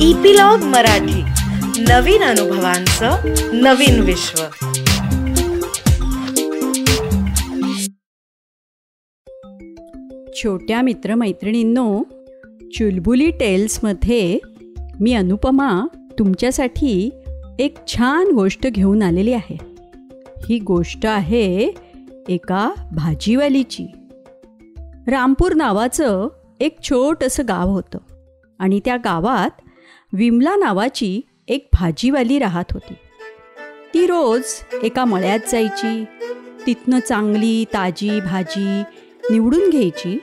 Epilogue Marathi. नवीन अनुभवांचं नवीन विश्व. छोट्या मित्रमैत्रिणींनो चुलबुली टेल्समध्ये मी अनुपमा तुमच्यासाठी एक छान गोष्ट घेऊन आलेली आहे. ही गोष्ट आहे एका भाजीवालीची. रामपूर नावाचं एक छोटंसं गाव होतं आणि त्या गावात विमला नावाची एक भाजीवाली राहत होती. ती रोज एका मळ्यात जायची. तिथनं चांगली ताजी भाजी निवडून घ्यायची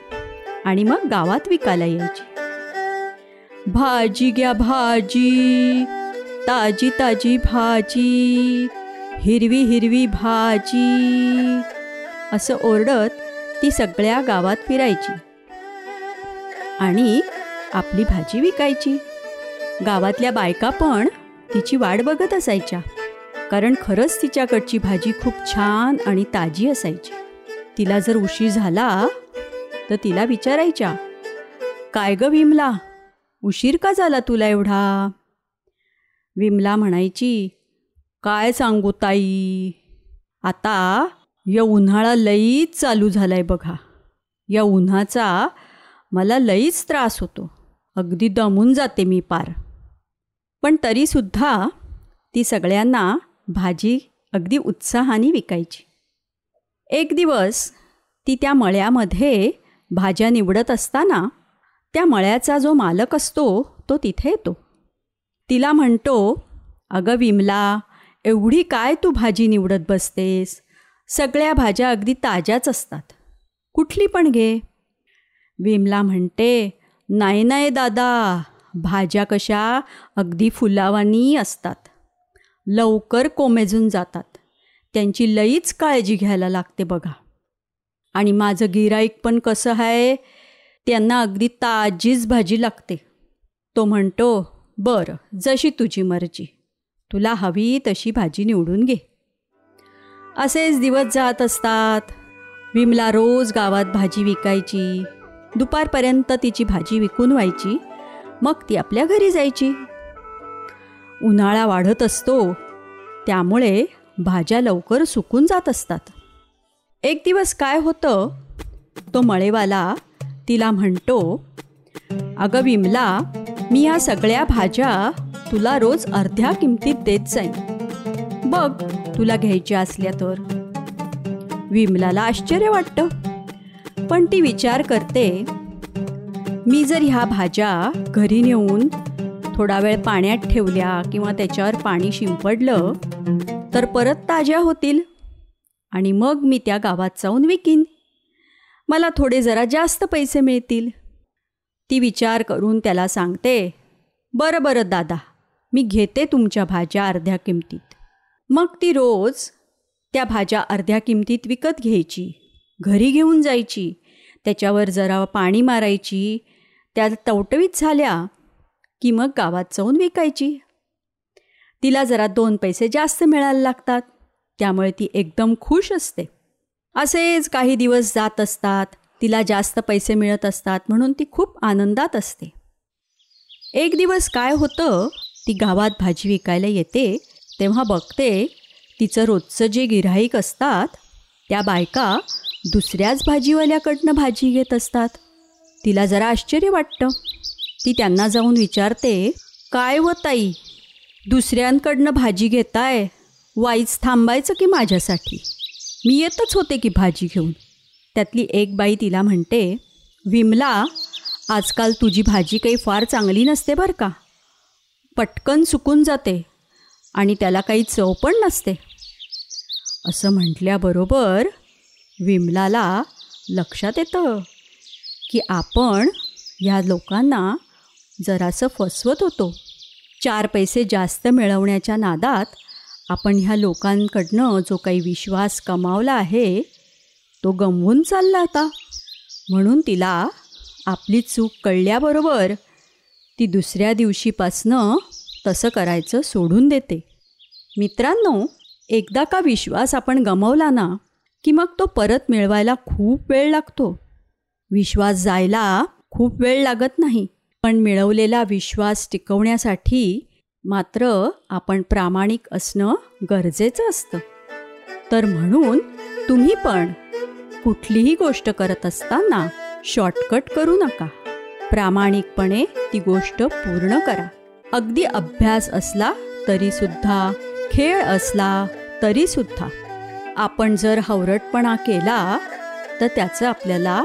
आणि मग गावात विकायला यायची. भाजी घ्या भाजी ताजी ताजी भाजी हिरवी हिरवी भाजी असं ओरडत ती सगळ्या गावात फिरायची. आणि आपली भाजी विकायची. गावातल्या बायका पण तिची वाट बघत असायच्या. कारण खरंच तिच्याकडची भाजी खूप छान आणि ताजी असायची. तिला जर उशीर झाला तर तिला विचारायच्या काय ग विमला उशीर का झाला तुला एवढा? विमला म्हणायची काय सांगू ताई आता या उन्हाळा लईच चालू झालाय बघा. या उन्हाचा मला लईच त्रास होतो. अगदी दमून जाते मी पार. पण तरीसुद्धा ती सगळ्यांना भाजी अगदी उत्साहाने विकायची. एक दिवस ती त्या मळ्यामध्ये भाज्या निवडत असताना त्या मळ्याचा जो मालक असतो तो तिथे येतो. तिला म्हणतो अगं विमला एवढी काय तू भाजी निवडत बसतेस? सगळ्या भाज्या अगदी ताज्याच असतात. कुठली पण घे. विमला म्हणते नाही नाही दादा. भाज्या कशा अगदी फुलावानी असतात. लवकर कोमेजून जातात. त्यांची लईच काळजी घ्यायला लागते बघा. आणि माझं गिराईक पण कसं आहे त्यांना अगदी ताजीच भाजी लागते. तो म्हणतो बरं जशी तुझी मर्जी. तुला हवी तशी भाजी निवडून घे. असेच दिवस जात असतात. विमला रोज गावात भाजी विकायची. दुपारपर्यंत तिची भाजी विकून व्हायची. मग ती आपल्या घरी जायची. उन्हाळा वाढत असतो त्यामुळे भाज्या लवकर सुकून जात असतात. एक दिवस काय होतं तो मळेवाला तिला म्हणतो अगं विमला मी या सगळ्या भाज्या तुला रोज अर्ध्या किमतीत देत जाईन. बघ तुला घ्यायच्या असल्या तर. विमलाला आश्चर्य वाटतं पण ती विचार करते मी जर ह्या भाज्या घरी नेऊन थोडा वेळ पाण्यात ठेवल्या किंवा त्याच्यावर पाणी शिंपडलं तर परत ताज्या होतील. आणि मग मी त्या गावात जाऊन विकीन. मला थोडे जरा जास्त पैसे मिळतील. ती विचार करून त्याला सांगते बरं बरं दादा मी घेते तुमच्या भाज्या अर्ध्या किमतीत. मग ती रोज त्या भाज्या अर्ध्या किमतीत विकत घ्यायची. घरी घेऊन जायची. त्याच्यावर जरा पाणी मारायची. त्या टवटवीत झाल्या की मग गावात जाऊन विकायची. तिला जरा दोन पैसे जास्त मिळायला लागतात त्यामुळे ती एकदम खुश असते. असेच काही दिवस जात असतात तिला जास्त पैसे मिळत असतात म्हणून ती खूप आनंदात असते. एक दिवस काय होतं ती गावात भाजी विकायला येते तेव्हा बघते तिचं रोजचं जे गिऱ्हाईक असतात त्या बायका दुसऱ्याच भाजीवाल्याकडनं भाजी घेत असतात. तिला जरा आश्चर्य वाटतं. ती त्यांना जाऊन विचारते काय व ताई दुसऱ्यांकडनं भाजी घेताय? वाईच थांबायचं की माझ्यासाठी? मी येतच होते की भाजी घेऊन. त्यातली एक बाई तिला म्हणते विमला आजकाल तुझी भाजी काही फार चांगली नसते बरं का? पटकन सुकून जाते आणि त्याला काही चव पण नसते. असं म्हटल्याबरोबर विमलाला लक्षात येतं की आपण ह्या लोकांना जरासं फसवत होतो. चार पैसे जास्त मिळवण्याच्या नादात आपण ह्या लोकांकडनं जो काही विश्वास कमावला आहे तो गमवून चालला आता म्हणून तिला आपली चूक कळल्याबरोबर ती दुसऱ्या दिवशीपासनं तसं करायचं सोडून देते. मित्रांनो एकदा का विश्वास आपण गमवला ना की मग तो परत मिळवायला खूप वेळ लागतो. विश्वास जायला खूप वेळ लागत नाही. पण मिळवलेला विश्वास टिकवण्यासाठी मात्र आपण प्रामाणिक असणं गरजेचं असतं. तर म्हणून तुम्ही पण कुठलीही गोष्ट करत असताना शॉर्टकट करू नका. प्रामाणिकपणे ती गोष्ट पूर्ण करा. अगदी अभ्यास असला तरीसुद्धा खेळ असला तरीसुद्धा आपण जर हवरटपणा केला तर त्याचं आपल्याला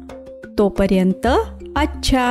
तोपर्यंत अच्छा!